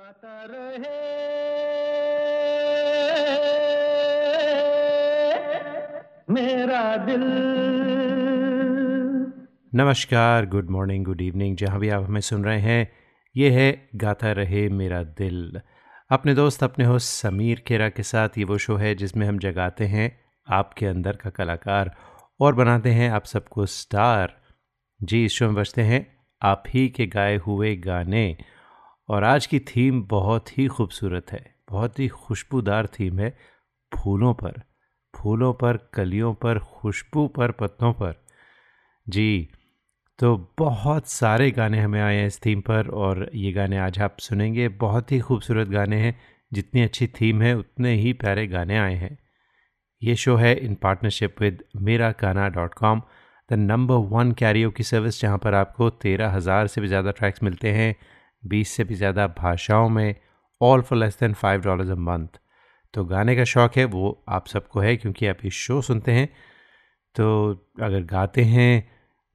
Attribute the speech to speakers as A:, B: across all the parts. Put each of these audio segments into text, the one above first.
A: गाता रहे। मेरा दिल।
B: नमस्कार, गुड मॉर्निंग, गुड इवनिंग, जहाँ भी आप हमें सुन रहे हैं। ये है गाता रहे मेरा दिल। अपने दोस्त, अपने होस्ट समीर खेरा के साथ ये वो शो है जिसमें हम जगाते हैं आपके अंदर का कलाकार और बनाते हैं आप सबको स्टार। जी, इस शो में बजते हैं आप ही के गाए हुए गाने। और आज की थीम बहुत ही खूबसूरत है, बहुत ही खुशबूदार थीम है फूलों पर फूलों पर, कलियों पर, खुशबू पर, पत्तों पर। जी तो बहुत सारे गाने हमें आए हैं इस थीम पर और ये गाने आज आप सुनेंगे। बहुत ही खूबसूरत गाने हैं, जितनी अच्छी थीम है, उतने ही प्यारे गाने आए हैं। ये शो है इन partnership with Mera Gana dot com, the number one karaoke की सर्विस, जहाँ पर आपको तेरह हज़ार से भी ज़्यादा ट्रैक्स मिलते हैं। बीस से भी ज़्यादा भाषाओं में all for less than five dollars a month तो गाने का शौक़ है, वो आप सबको है, क्योंकि आप ये शो सुनते हैं। तो अगर गाते हैं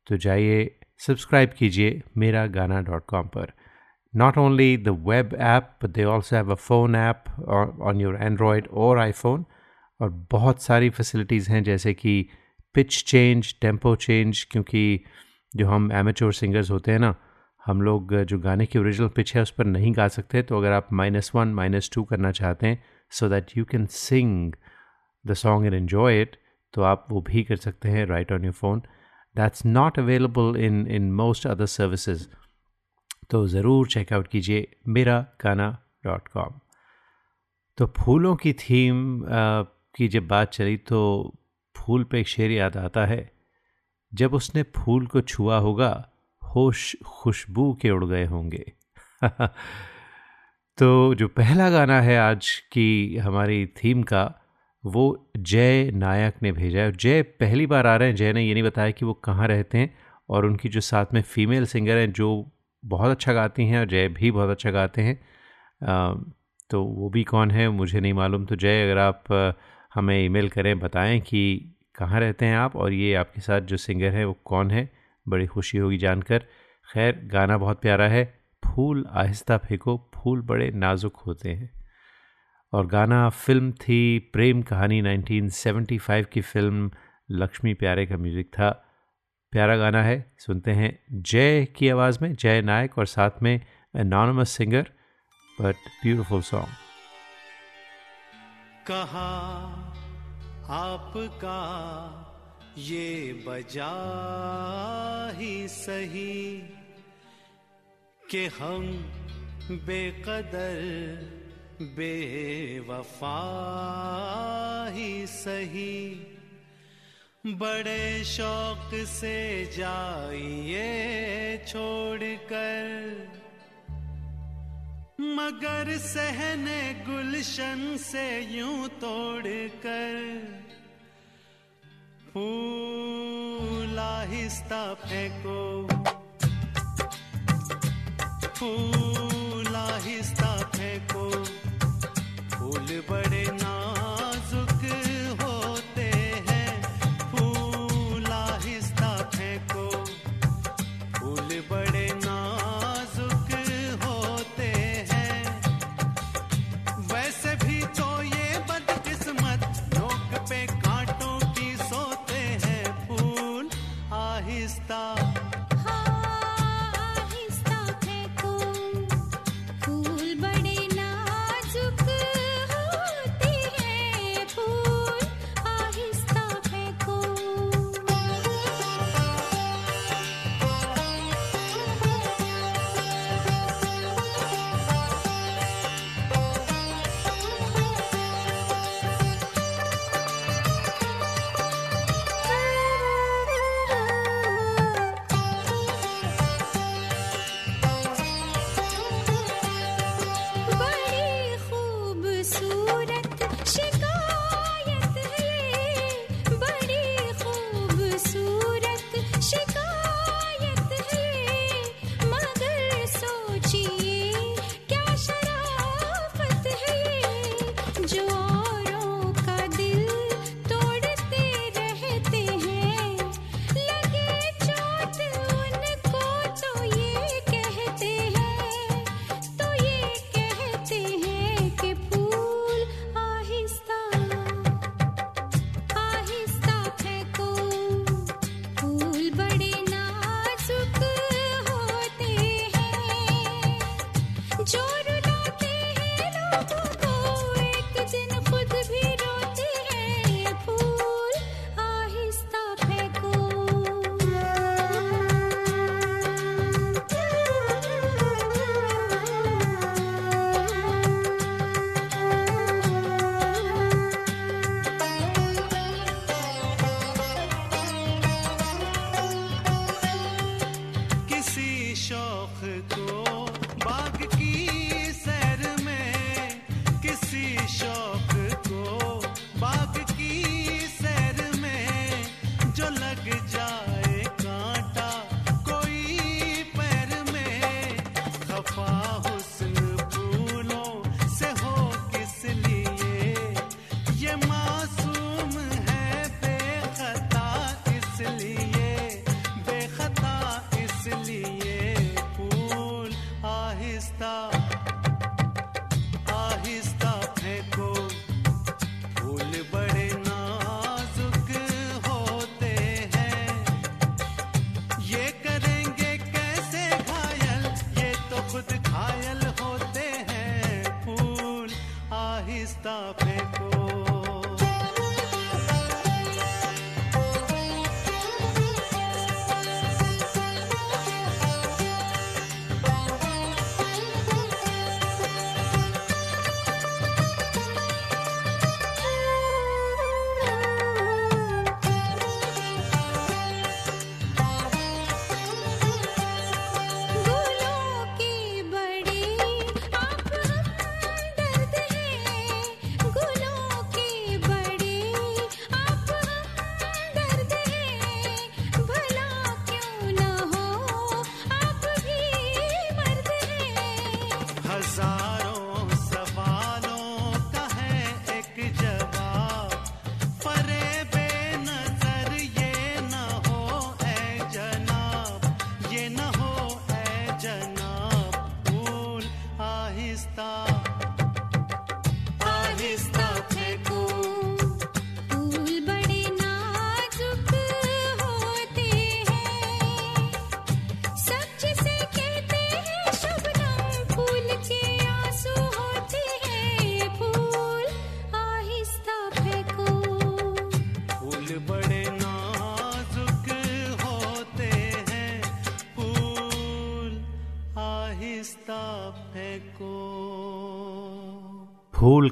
B: तो जाइए सब्सक्राइब कीजिए मेरा गाना डॉट कॉम पर। Not only the web app they also have a phone app on your Android और आईफोन और बहुत सारी फैसिलिटीज़ हैं, जैसे कि पिच चेंज टेंपो चेंज क्योंकि जो हम एमेचोर सिंगर्स होते हैं ना हम लोग जो गाने की ओरिजिनल पिच है उस पर नहीं गा सकते तो अगर आप माइनस वन माइनस टू करना चाहते हैं so that you can sing the song and enjoy it तो आप वो भी कर सकते हैं right on your phone that's not available in in most other services तो ज़रूर चेकआउट कीजिए मेरा गाना डॉट कॉम तो फूलों की थीम की जब बात चली तो फूल पे एक शेर याद आता है। जब उसने फूल को छुआ होगा होश खुशबू के उड़ गए होंगे। तो जो पहला गाना है आज की हमारी थीम का, वो जय नायक ने भेजा है। जय पहली बार आ रहे हैं। जय ने ये नहीं बताया कि वो कहाँ रहते हैं और उनकी जो साथ में फीमेल सिंगर हैं, जो बहुत अच्छा गाती हैं और जय भी बहुत अच्छा गाते हैं। तो वो भी कौन है, मुझे नहीं मालूम। तो जय, अगर आप हमें ईमेल करें, बताएँ कि कहाँ रहते हैं आप और ये आपके साथ जो सिंगर है, वो कौन है। बड़ी खुशी होगी जानकर। खैर, गाना बहुत प्यारा है। फूल आहिस्ता फेंको, फूल बड़े नाजुक होते हैं। और गाना फ़िल्म थी प्रेम कहानी 1975 की फ़िल्म लक्ष्मी प्यारे का म्यूज़िक था। प्यारा गाना है। सुनते हैं जय की आवाज़ में, जय नायक और साथ में anonymous singer but beautiful song
C: कहा आपका ये बजा ही सही कि हम बेकदर, बेवफा ही सही। बड़े शौक से जाइए छोड़कर, मगर सहने गुलशन से यूँ तोड़कर। फूल आहिस्ता फेंको। फूल आहिस्ता फेंको। फूल बड़े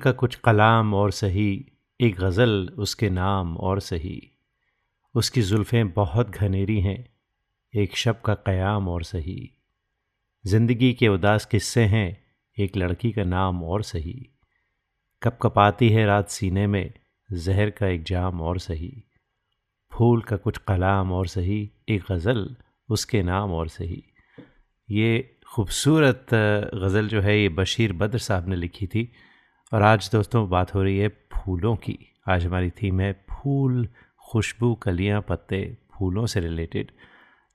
B: का कुछ कलाम और सही, एक गज़ल उसके नाम और सही। उसकी जुल्फ़ें बहुत घनेरी हैं, एक शब का क़याम और सही। ज़िंदगी के उदास किस्से हैं, एक लड़की का नाम और सही। कप कपाती है रात सीने में, जहर का एक जाम और सही। फूल का कुछ कलाम और सही, एक गज़ल उसके नाम और सही। ये खूबसूरत गज़ल जो है, ये बशीर बद्र साहब ने लिखी थी। और आज दोस्तों बात हो रही है फूलों की आज हमारी थीम है फूल खुशबू कलियाँ पत्ते फूलों से रिलेटेड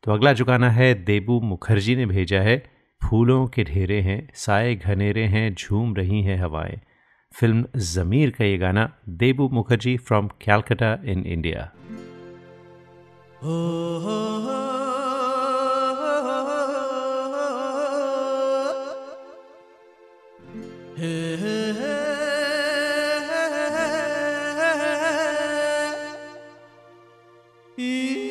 B: तो अगला गाना है देबू मुखर्जी ने भेजा है फूलों के ढेरे हैं साए घनेरे हैं झूम रही हैं हवाएँ फ़िल्म ज़मीर का ये गाना Debu Mukherjee from Calcutta in India
D: नजारों में खिलती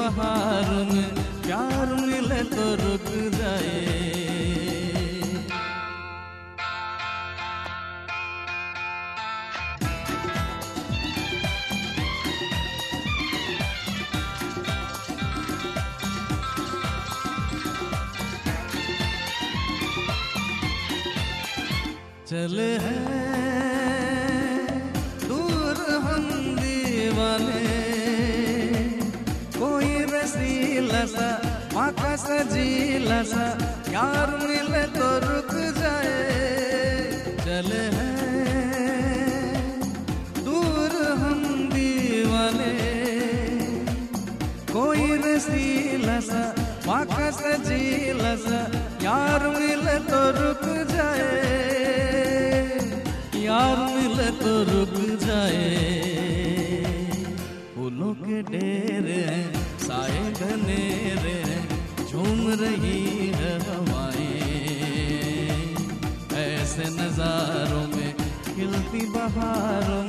D: बहारों में प्यार मिले तो रुक जाए। सजीला सा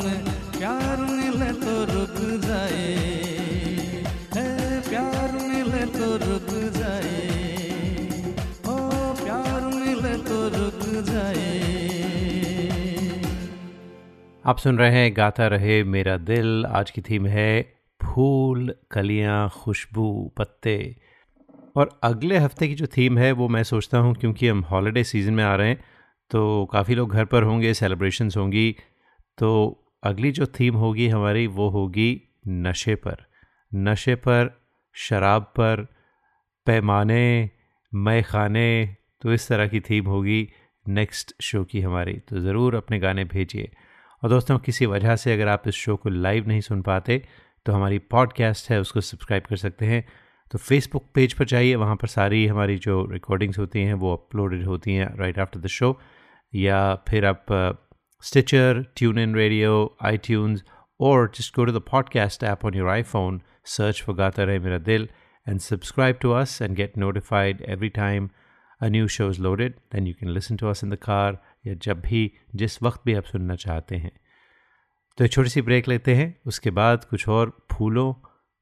D: में प्यार मिले तो रुक जाए। प्यार मिले तो रुक जाए। ओ, प्यार मिले तो रुक जाए।
B: आप सुन रहे हैं, गाता रहे मेरा दिल। आज की थीम है, फूल, कलियाँ, खुशबू, पत्ते। और अगले हफ़्ते की जो थीम है, वो मैं सोचता हूँ, क्योंकि हम हॉलीडे सीज़न में आ रहे हैं तो काफ़ी लोग घर पर होंगे, सेलिब्रेशंस होंगी। तो अगली जो थीम होगी हमारी वो होगी नशे पर। नशे पर, शराब पर, पैमाने मय खाने तो इस तरह की थीम होगी नेक्स्ट शो की हमारी। तो ज़रूर अपने गाने भेजिए। और दोस्तों, किसी वजह से अगर आप इस शो को लाइव नहीं सुन पाते तो हमारी पॉडकास्ट है, उसको सब्सक्राइब कर सकते हैं। तो फेसबुक पेज पर जाइए, वहाँ पर सारी हमारी जो रिकॉर्डिंग्स होती हैं, वो अपलोडेड होती हैं राइट आफ्टर द शो या फिर आप रेडियो आई ट्यून्स और just go to the podcast app on your iPhone search for गाता रहे मेरा दिल and subscribe to us and get notified every time a new show is loaded then you can listen to us in the car या जब भी जिस वक्त भी आप सुनना चाहते हैं तो एक छोटी सी ब्रेक लेते हैं उसके बाद कुछ और फूलों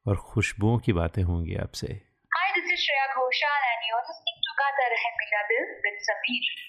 B: और खुशबुओं की बातें होंगी आपसे
E: Hi, this is Shreya Ghoshal and you're listening to Gata Rahe Mera Dil with Sameer.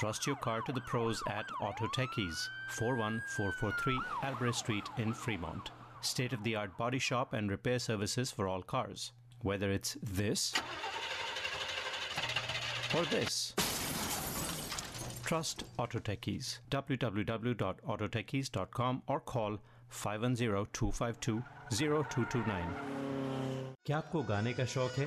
B: Trust your car to the pros at Auto Techies, 41443 Albrecht Street in Fremont. State of the art body shop and repair services for all cars. Whether it's this or this. Trust Auto Techies. www.autotechies.com or call 510-252-0229. क्या आपको गाने का शौक है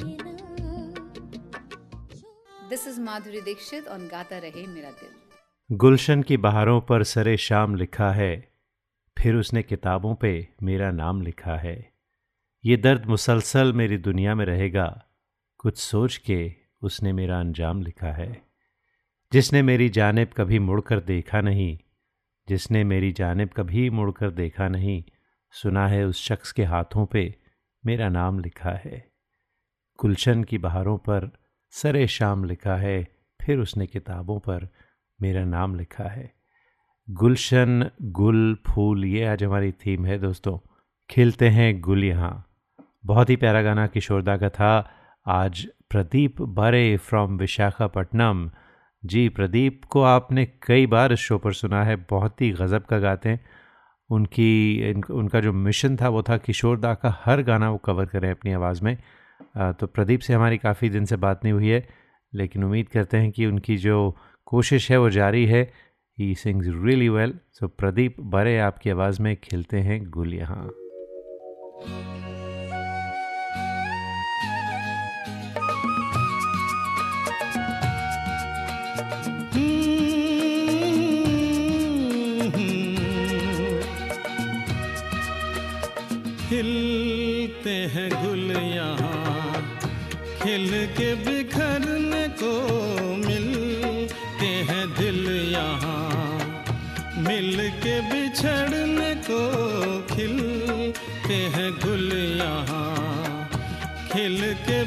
F: This is Madhuri Dixit on Gata Rahe Mera Dil.
B: गुलशन की बहारों पर सरे शाम लिखा है, फिर उसने किताबों पे मेरा नाम लिखा है। ये दर्द मुसलसल मेरी दुनिया में रहेगा, कुछ सोच के उसने मेरा अंजाम लिखा है। जिसने मेरी जानब कभी मुड़कर देखा नहीं, जिसने मेरी जानब कभी मुड़कर देखा नहीं, सुना है उस शख्स के हाथों पे मेरा नाम लिखा है। गुलशन की बहारों पर सरे शाम लिखा है, फिर उसने किताबों पर मेरा नाम लिखा है। गुलशन, गुल, फूल, ये आज हमारी थीम है दोस्तों। खिलते हैं गुल यहाँ। बहुत ही प्यारा गाना किशोरदा का था। आज प्रदीप बारे फ्रॉम विशाखापट्टनम। जी प्रदीप को आपने कई बार इस शो पर सुना है, बहुत ही गज़ब का गाते हैं। उनकी उनका जो मिशन था वो था किशोरदा का हर गाना वो कवर करें अपनी आवाज़ में। तो प्रदीप से हमारी काफ़ी दिन से बात नहीं हुई है, लेकिन उम्मीद करते हैं कि उनकी जो कोशिश है वो जारी है। He sings really well so Pradeep, बड़े आपकी आवाज़ में खिलते हैं गुल यहाँ
G: यहाँ खिल के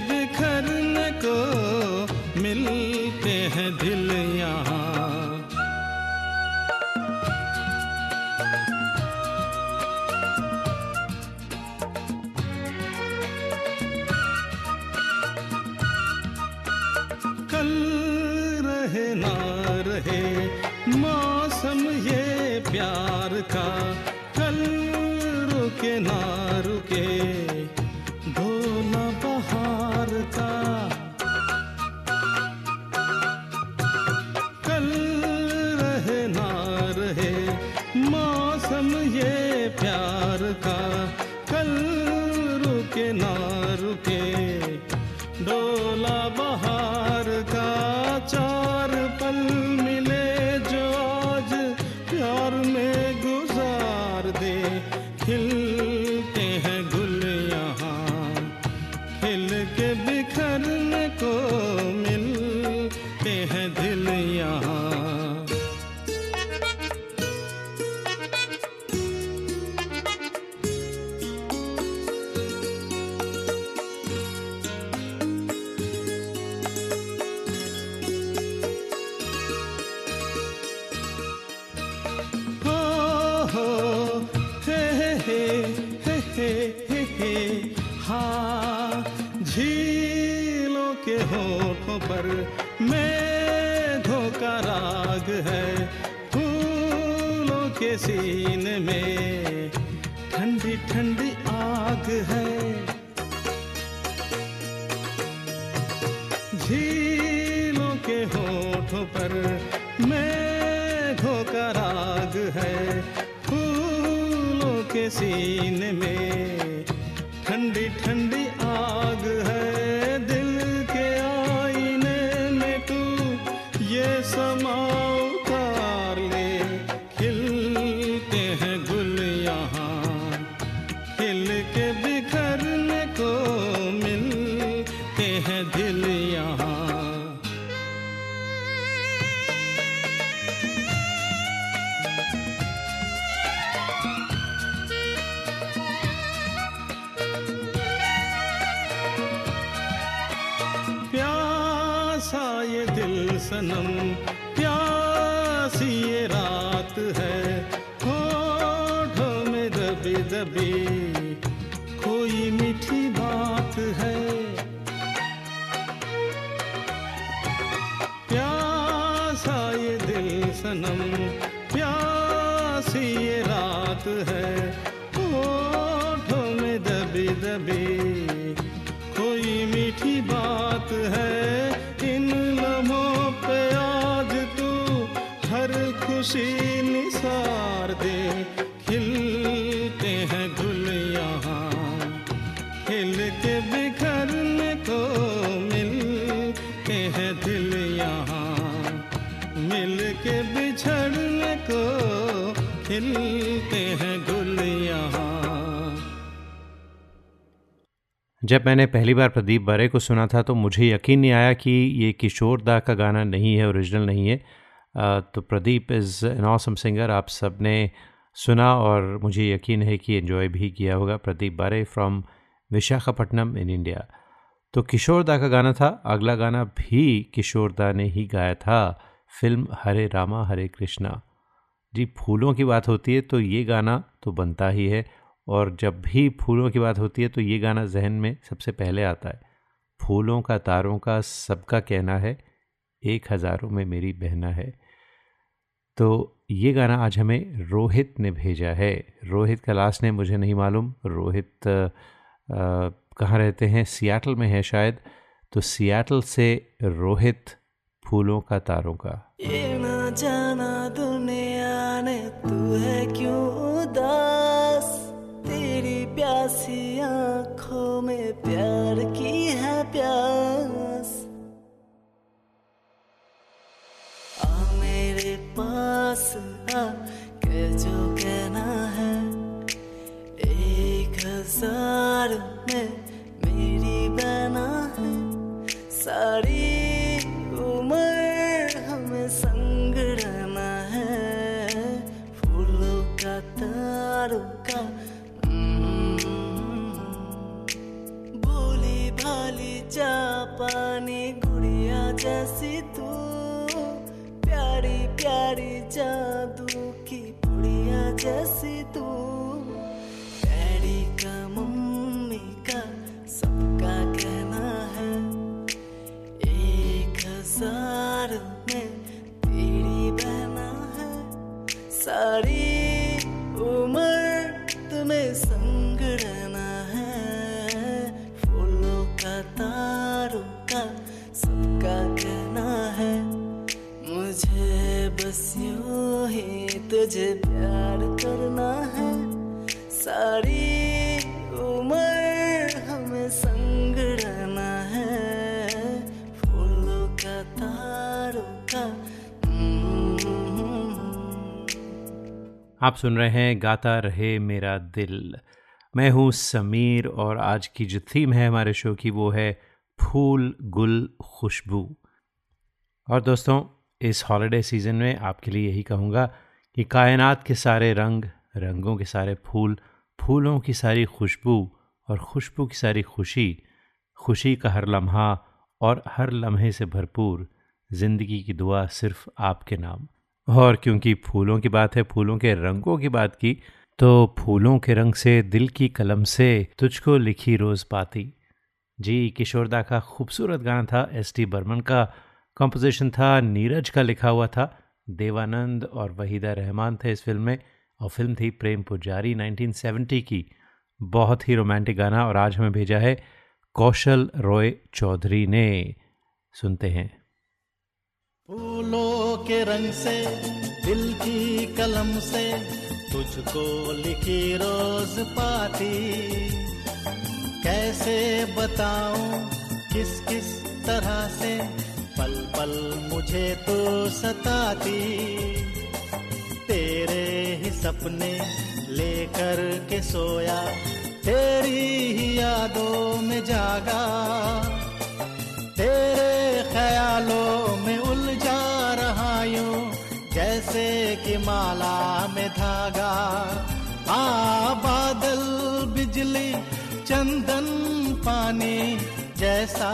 G: के होठों पर मेघों का राग है फूलों के सीन में। ठंडी ठंडी आग है।
B: जब मैंने पहली बार प्रदीप बारे को सुना था तो मुझे यकीन नहीं आया कि ये किशोर दा का गाना नहीं है ओरिजिनल नहीं है। तो Pradeep is an awesome singer आप सबने सुना और मुझे यकीन है कि एंजॉय भी किया होगा प्रदीप बारे फ्रॉम विशाखापट्टनम इन इंडिया तो किशोर दा का गाना था, अगला गाना भी किशोर दा ने ही गाया था फ़िल्म हरे रामा, हरे कृष्णा। जी, फूलों की बात होती है तो ये गाना तो बनता ही है। और जब भी फूलों की बात होती है तो ये गाना जहन में सबसे पहले आता है। फूलों का, तारों का, सबका कहना है, एक हज़ारों में मेरी बहना है। तो ये गाना आज हमें रोहित ने भेजा है। रोहित का लास्ट नेम मुझे नहीं मालूम। रोहित कहाँ रहते हैं? सियाटल में है शायद। तो सियाटल से रोहित, फूलों का, तारों का।
H: ये ना जाना दुनिया ने, तू है क्यों उदास? के जो कहना है, एक हज़ार में मेरी है। सारी उम्र हमें संग रहना है, फूलों का, तारों का। भोली भाली जापानी गुड़िया जैसी प्यारी जादू की पुड़िया जैसी तू। डैडी का मम्मी का सबका कहना है, एक हज़ार में तेरी बहना है। सारी
B: आप सुन रहे हैं गाता रहे मेरा दिल। मैं हूँ समीर और आज की जो थीम है हमारे शो की वो है फूल गुल खुशबू। और दोस्तों, इस हॉलिडे सीज़न में आपके लिए यही कहूँगा कि कायनात के सारे रंग, रंगों के सारे फूल, फूलों की सारी खुशबू और खुशबू की सारी खुशी खुशी का हर लम्हा और हर लम्हे से भरपूर ज़िंदगी की दुआ सिर्फ़ आपके नाम। और क्योंकि फूलों की बात है, फूलों के रंगों की बात की तो फूलों के रंग से, दिल की कलम से तुझको लिखी रोज़ पाती। जी किशोरदा का खूबसूरत गाना था, एस टी बर्मन का कंपोजिशन था, नीरज का लिखा हुआ था, देवानंद और वहीदा रहमान थे इस फ़िल्म में, और फ़िल्म थी प्रेम पुजारी 1970 की। बहुत ही रोमांटिक गाना और आज हमें भेजा है कौशल रॉय चौधरी ने। सुनते हैं।
E: फूलों के रंग से, दिल की कलम से तुझको लिखी रोज पाती। कैसे बताऊँ किस किस तरह से पल पल मुझे तो सताती। तेरे ही सपने लेकर के सोया, तेरी ही यादों में जागा। जैसे कि माला में धागा आ बादल बिजली, चंदन, पानी जैसा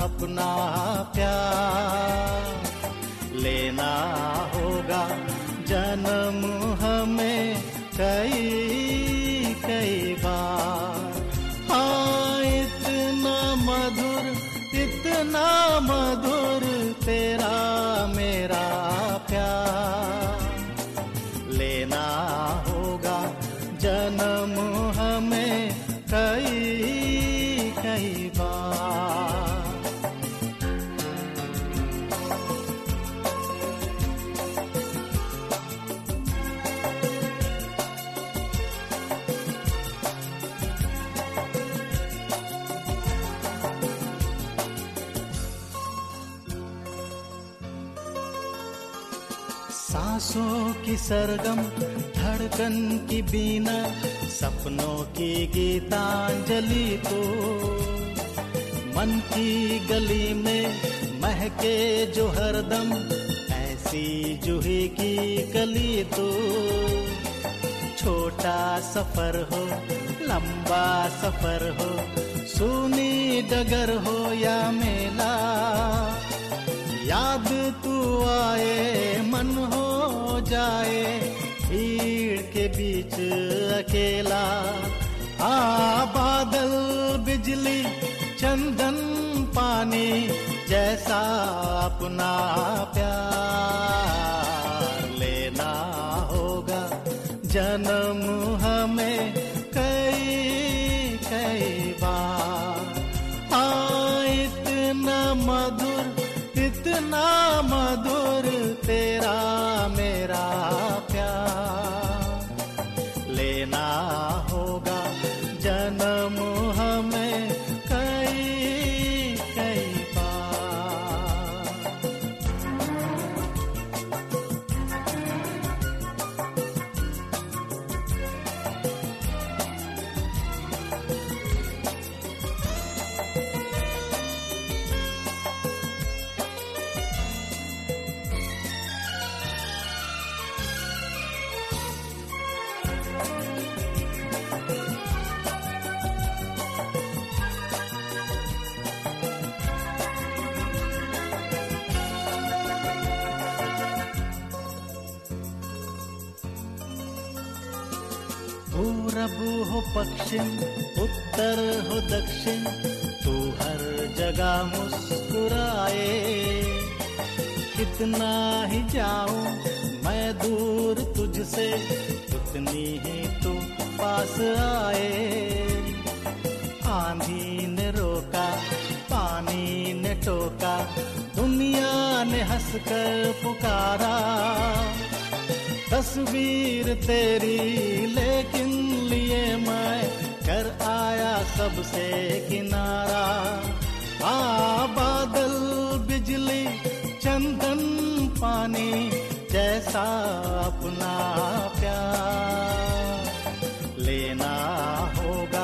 E: अपना प्यार। लेना होगा जन्म हमें कई कई बार। हाँ इतना मधुर इतना मधुर तेरा मेरा सरगम धड़कन की बीना, सपनों की गीतांजलि तो मन की गली में महके जो हरदम ऐसी जूही की कली तो। छोटा सफ़र हो, लंबा सफ़र हो, सुनी डगर हो या मेला याद तू आए, मन हो जाए भीड़ के बीच अकेला। आ बादल, बिजली, चंदन, पानी जैसा अपना प्यार लेना होगा, जन्म पश्चिम उत्तर हो दक्षिण, तू हर जगह मुस्कुराए। कितना ही जाऊँ मैं दूर तुझसे, उतनी ही तू पास आए। आंधी ने रोका, पानी ने टोका, दुनिया ने हंसकर पुकारा। तस्वीर तेरी, लेकिन लिए मैं सबसे किनारा। आ बादल बिजली चंदन पानी जैसा अपना प्यार। लेना होगा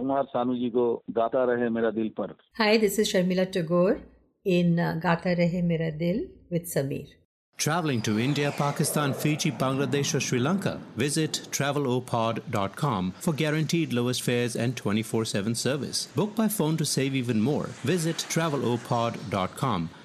I: कुमार सानू जी को गाता रहे मेरा दिल पर
J: Hi, this is Sharmila Tagore in uh, Gata Rahe Mera Dil with Sameer.
B: Traveling to India, Pakistan, Fiji, Bangladesh, or Sri Lanka? Visit travelopod.com for guaranteed lowest fares and 24 7 service. Book by phone to save even more. Visit travelopod.com.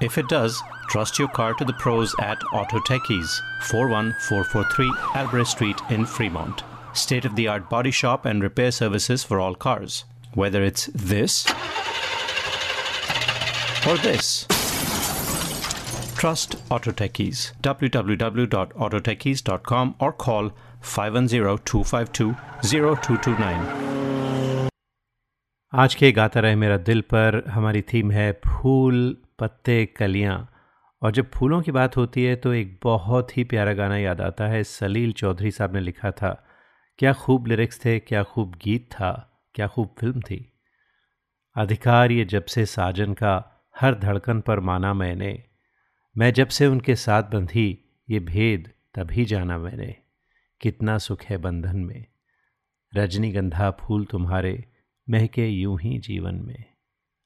B: If it does, trust your car to the pros at Auto Techies, 41443 Albrecht Street in Fremont. State of the art body shop and repair services for all cars. Whether it's this or this. Trust Auto Techies. www.autotechies.com or call 510-252-0229. आज के गाता रहे मेरा दिल पर हमारी theme है फूल पत्ते, कलियाँ। और जब फूलों की बात होती है तो एक बहुत ही प्यारा गाना याद आता है। सलील चौधरी साहब ने लिखा था, क्या खूब लिरिक्स थे, क्या खूब गीत था, क्या खूब फ़िल्म थी। अधिकार ये जब से साजन का, हर धड़कन पर माना मैंने। मैं जब से उनके साथ बंधी, ये भेद तभी जाना मैंने। कितना सुख है बंधन में। रजनीगंधा फूल तुम्हारे, महके यूँ ही जीवन में।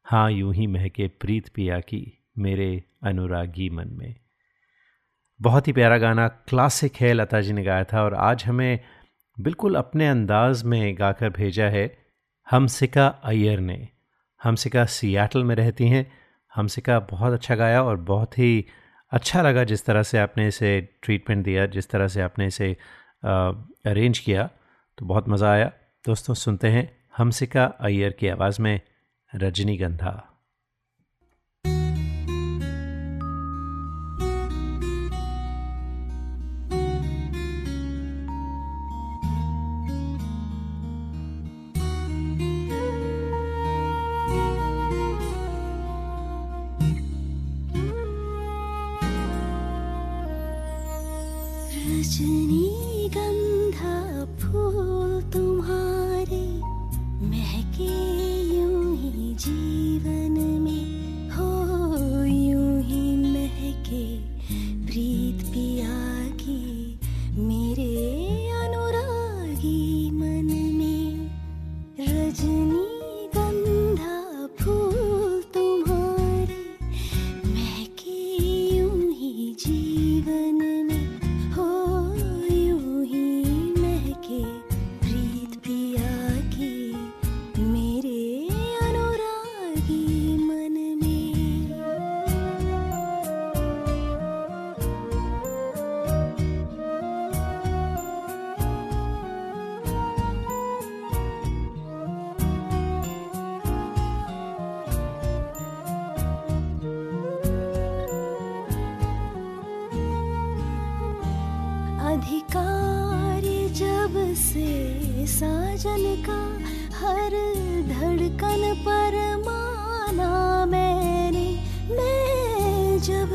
B: हाँ यूँ ही महके प्रीत पिया की मेरे अनुरागी मन में। बहुत ही प्यारा गाना, क्लासिक है, लता जी ने गाया था और आज हमें बिल्कुल अपने अंदाज में गाकर भेजा है, हमसिका अय्यर ने। हमसिका सियाटल में रहती हैं। हमसिका बहुत अच्छा गाया और बहुत ही अच्छा लगा जिस तरह से आपने इसे ट्रीटमेंट दिया, जिस तरह से आपने इसे अरेंज किया तो बहुत मज़ा आया। दोस्तों, सुनते हैं हमसिका अय्यर की आवाज़ में रजनीगंधा।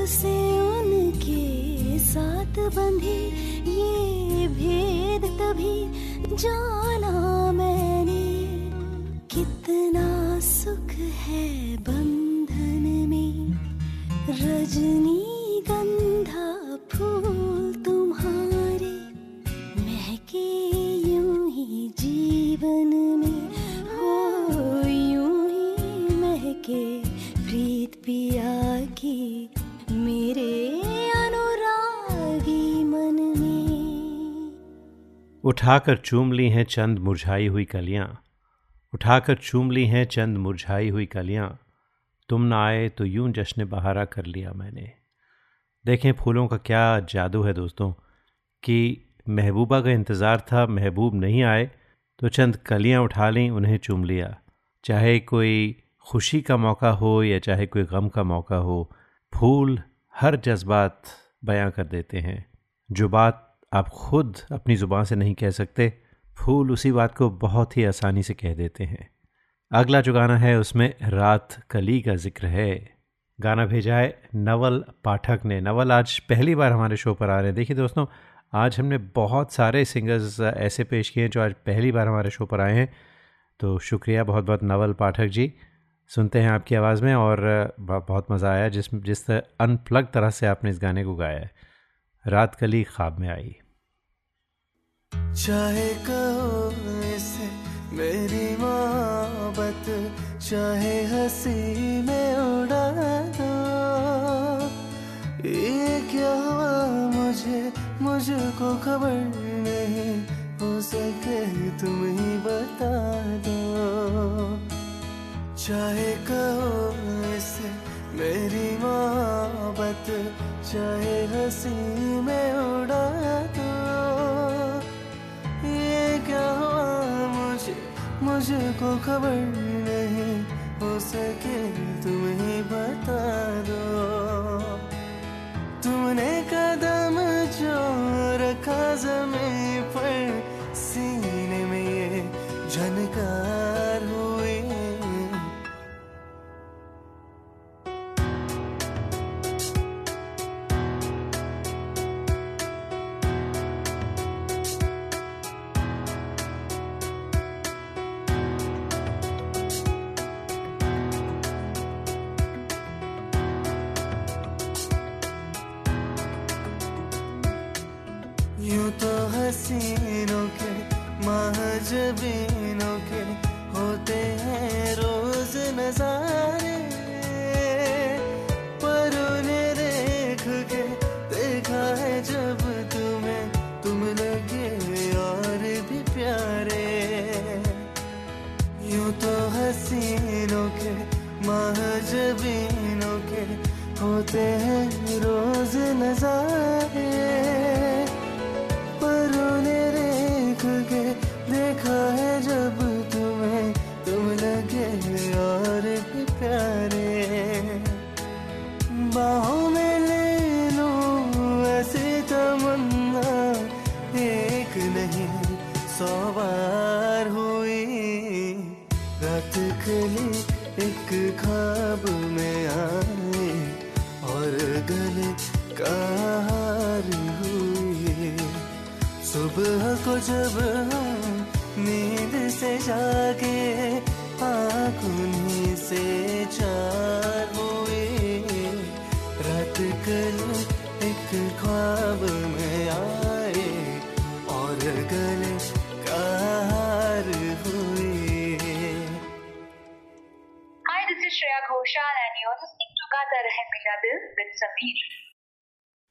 K: से उनके साथ बंधी ये भेद तभी जाना मैंने। कितना सुख है बंधन में, रजनी
B: उठाकर चूम ली हैं चंद मुरझाई हुई कलियाँ। उठाकर चूम ली हैं चंद मुरझाई हुई कलियाँ। तुम ना आए तो यूँ जश्न बहारा कर लिया मैंने। देखें फूलों का क्या जादू है दोस्तों, कि महबूबा का इंतज़ार था, महबूब नहीं आए तो चंद कलियाँ उठा लीं, उन्हें चूम लिया। चाहे कोई खुशी का मौका हो या चाहे कोई गम का मौका हो, फूल हर जज्बात बयां कर देते हैं। जो बात आप खुद अपनी ज़ुबान से नहीं कह सकते, फूल उसी बात को बहुत ही आसानी से कह देते हैं। अगला जो गाना है उसमें रात कली का ज़िक्र है। गाना भेजा है नवल पाठक ने। नवल, आज पहली बार हमारे शो पर आ रहे हैं। देखिए दोस्तों, आज हमने बहुत सारे सिंगर्स ऐसे पेश किए हैं जो आज पहली बार हमारे शो पर आए हैं। तो शुक्रिया बहुत बहुत नवल पाठक जी। सुनते हैं आपकी आवाज़ में और बहुत मज़ा आया जिस जिस अनप्लग तरह से आपने इस गाने को गाया है। रात कली ख्वाब में आई।
L: चाहे कहो इसे मेरी मोहब्बत, चाहे हँसी में उड़ा दो। ये क्या हुआ मुझे, मुझको खबर नहीं, हो सके तुम ही बता दो। चाहे कहो इसे मेरी मोहब्बत, चाहे हँसी में उड़ा मुझको खबर नहीं, हो सके तुम्हें बता दो। तुमने कदम जो रखा ज़मीन पर, सीने में ये झनकार जब हम नींद से जागे आँख उन्हीं से चार हुए रात कल एक ख्वाब में आए और गले का हार हुए
D: Hi, this is Shreya Ghoshal and you're listening to Gata Rahe Mera Dil with Sameer.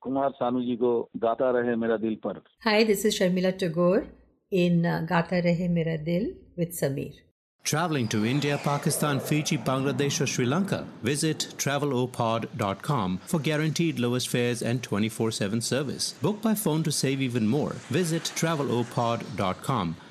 I: Kumar Sanu ji को गाता रहे मेरा दिल पर
J: Hi, this is Sharmila Tagore in uh, Gata Rahe Mera Dil with Sameer.
B: Traveling to India, Pakistan, Fiji, Bangladesh, or Sri Lanka? Visit travelopod.com for guaranteed lowest fares and 24 7 service. Book by phone to save even more. Visit travelopod.com.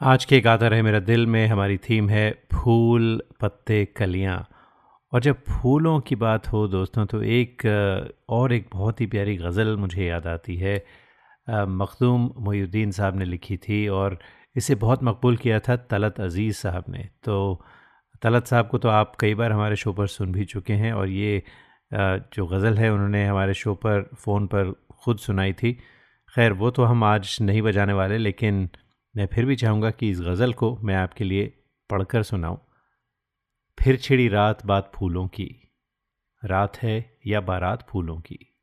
B: आज के गाता रहे मेरा दिल में, हमारी theme है फूल, पत्ते, कलियाँ। और जब फूलों की बात हो दोस्तों तो एक और एक बहुत ही प्यारी गज़ल मुझे याद आती है। मखदूम मोहुद्दीन साहब ने लिखी थी और इसे बहुत मकबूल किया था तलत अज़ीज़ साहब ने। तो तलत साहब को तो आप कई बार हमारे शो पर सुन भी चुके हैं और ये जो गज़ल है उन्होंने हमारे शो पर, फ़ोन पर ख़ुद सुनाई थी। खैर, वो तो हम आज नहीं बजाने वाले, लेकिन मैं फिर भी चाहूँगा कि इस गज़ल को मैं आपके लिए पढ़कर सुनाऊँ। फिर छिड़ी रात बात फूलों की। रात है या बारात फूलों की।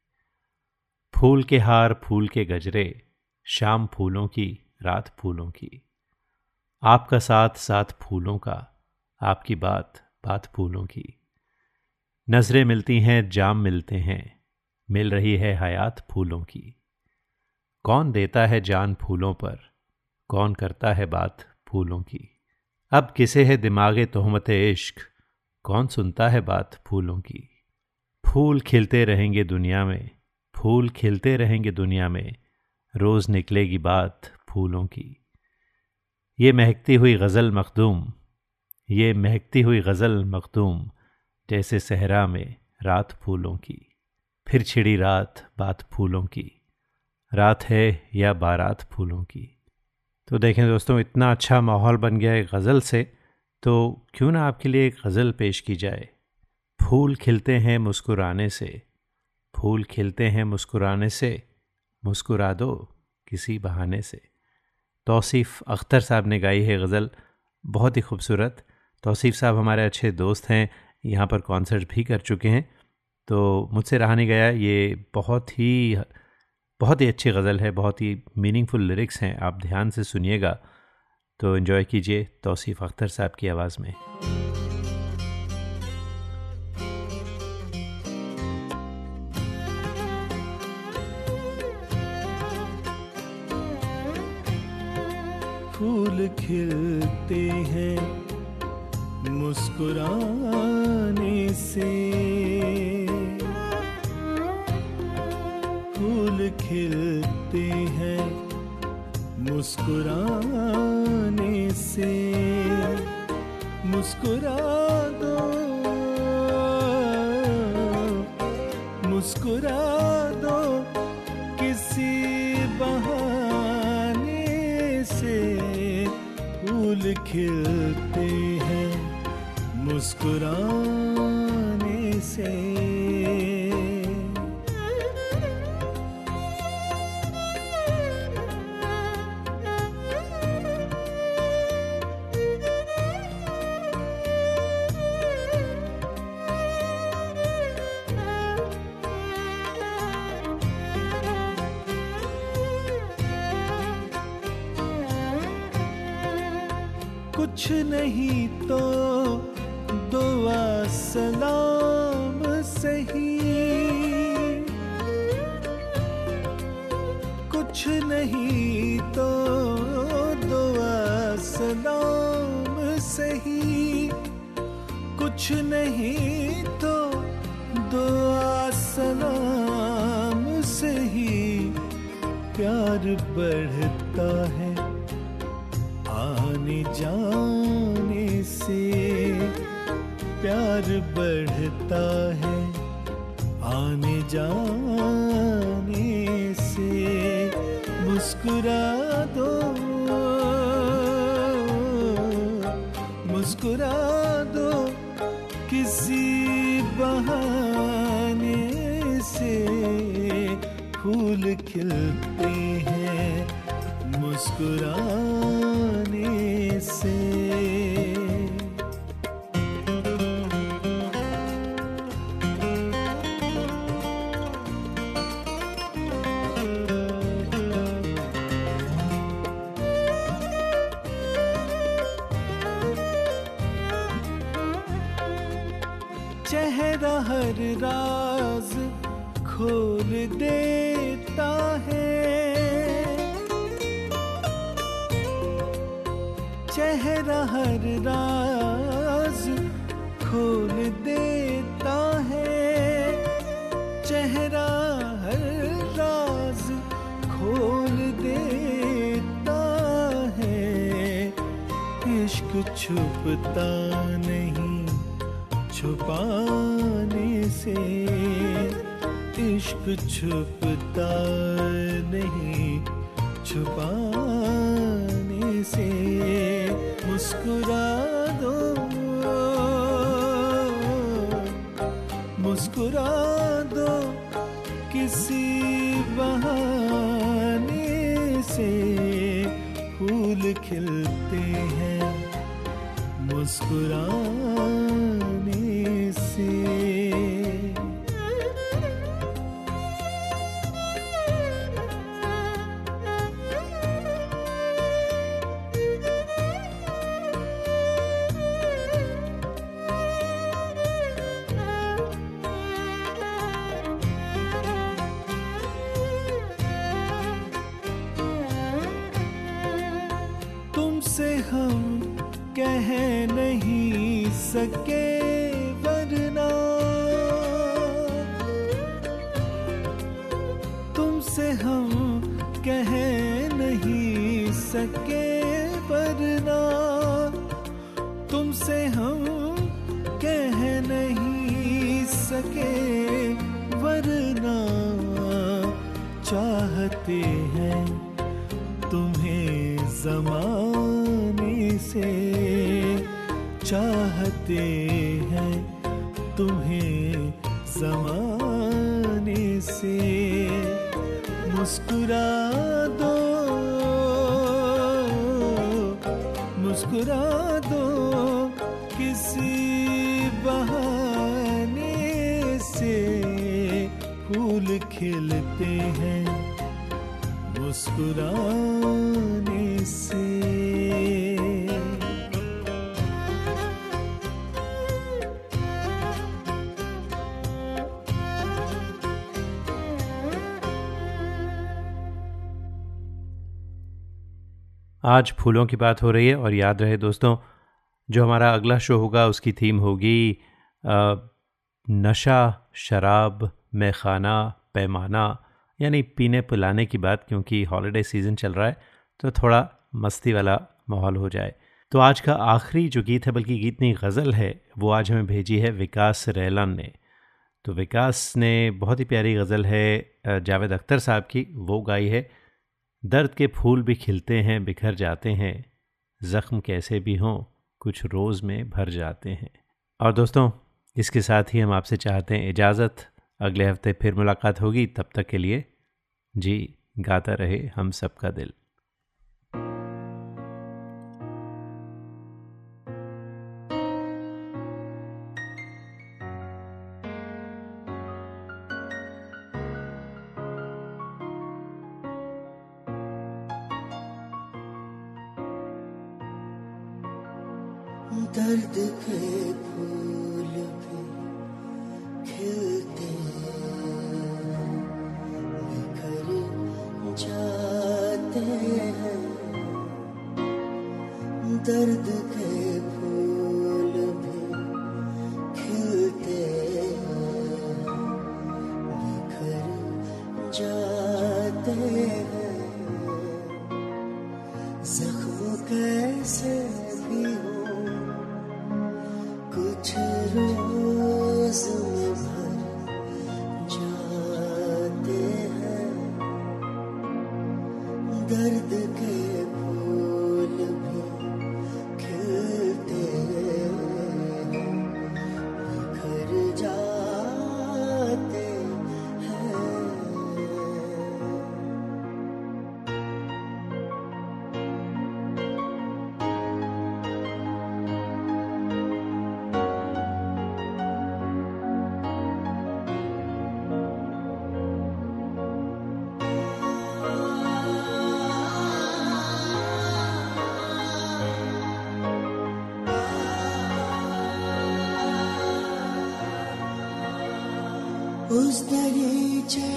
B: फूल के हार, फूल के गजरे, शाम फूलों की, रात फूलों की। आपका साथ साथ फूलों का, आपकी बात बात फूलों की। नज़रें मिलती हैं, जाम मिलते हैं। मिल रही है हयात फूलों की। कौन देता है जान फूलों पर? कौन करता है बात फूलों की? अब किसे है दिमागे तोहमत इश्क? कौन सुनता है बात फूलों की? फूल खिलते रहेंगे दुनिया में, फूल खिलते रहेंगे दुनिया में, रोज़ निकलेगी बात फूलों की। ये महकती हुई गज़ल मखदूम, ये महकती हुई गज़ल मखदूम, जैसे सहरा में रात फूलों की। फिर छिड़ी रात बात फूलों की, रात है या बारात फूलों की। तो देखें दोस्तों, इतना अच्छा माहौल बन गया है गज़ल से तो क्यों ना आपके लिए एक गज़ल पेश की जाए। फूल खिलते हैं मुस्कुराने से, फूल खिलते हैं मुस्कुराने से, मुस्कुरा दो किसी बहाने से। तौसीफ़ अख्तर साहब ने गाई है गज़ल, बहुत ही खूबसूरत। तौसीफ़ साहब हमारे अच्छे दोस्त हैं, यहाँ पर कॉन्सर्ट भी कर चुके हैं तो मुझसे रहा नहीं गया, ये बहुत ही बहुत ही अच्छी गज़ल है, बहुत ही मीनिंगफुल लिरिक्स हैं, आप ध्यान से सुनिएगा। तो इन्जॉय कीजिए तौसीफ़ अख्तर साहब की आवाज़ में।
C: फूल खिलते हैं मुस्कुराने से। खिलते हैं मुस्कुराने से। मुस्कुरा दो मुस्कुरा दो किसी बहाने से। फूल खिलते हैं मुस्कुराने नहीं तो दुआ सलाम सही। कुछ नहीं तो दुआ सलाम सही। कुछ नहीं तो दुआ सलाम सही। प्यार बढ़ता है प्यार बढ़ता है आने जाने से मुस्कुरा दो मुस्कुरा दो किसी बहाने से फूल खिलते हैं मुस्कुराने छुपता नहीं छुपाने से। इश्क छुपता नहीं छुपाने से। मुस्कुरा दो। मुस्कुरा दो किसी बहाने से। फूल खिलते हैं मुस्कुराने
B: आज फूलों की बात हो रही है और याद रहे दोस्तों, जो हमारा अगला शो होगा उसकी थीम होगी नशा, शराब, मैखाना, पैमाना, यानी पीने पिलाने की बात क्योंकि हॉलीडे सीज़न चल रहा है तो थोड़ा मस्ती वाला माहौल हो जाए। तो आज का आखिरी जो गीत है, बल्कि गीत नहीं, गज़ल है, वो आज हमें भेजी है विकास रैलन ने। तो विकास ने बहुत ही प्यारी गज़ल है जावेद अख्तर साहब की, वो गाई है। दर्द के फूल भी खिलते हैं, बिखर जाते हैं। ज़ख्म कैसे भी हों, कुछ रोज़ में भर जाते हैं। और दोस्तों, इसके साथ ही हम आपसे चाहते हैं इजाज़त। अगले हफ़्ते फिर मुलाकात होगी। तब तक के लिए जी, गाता रहे हम सबका दिल।
L: उस दरीचे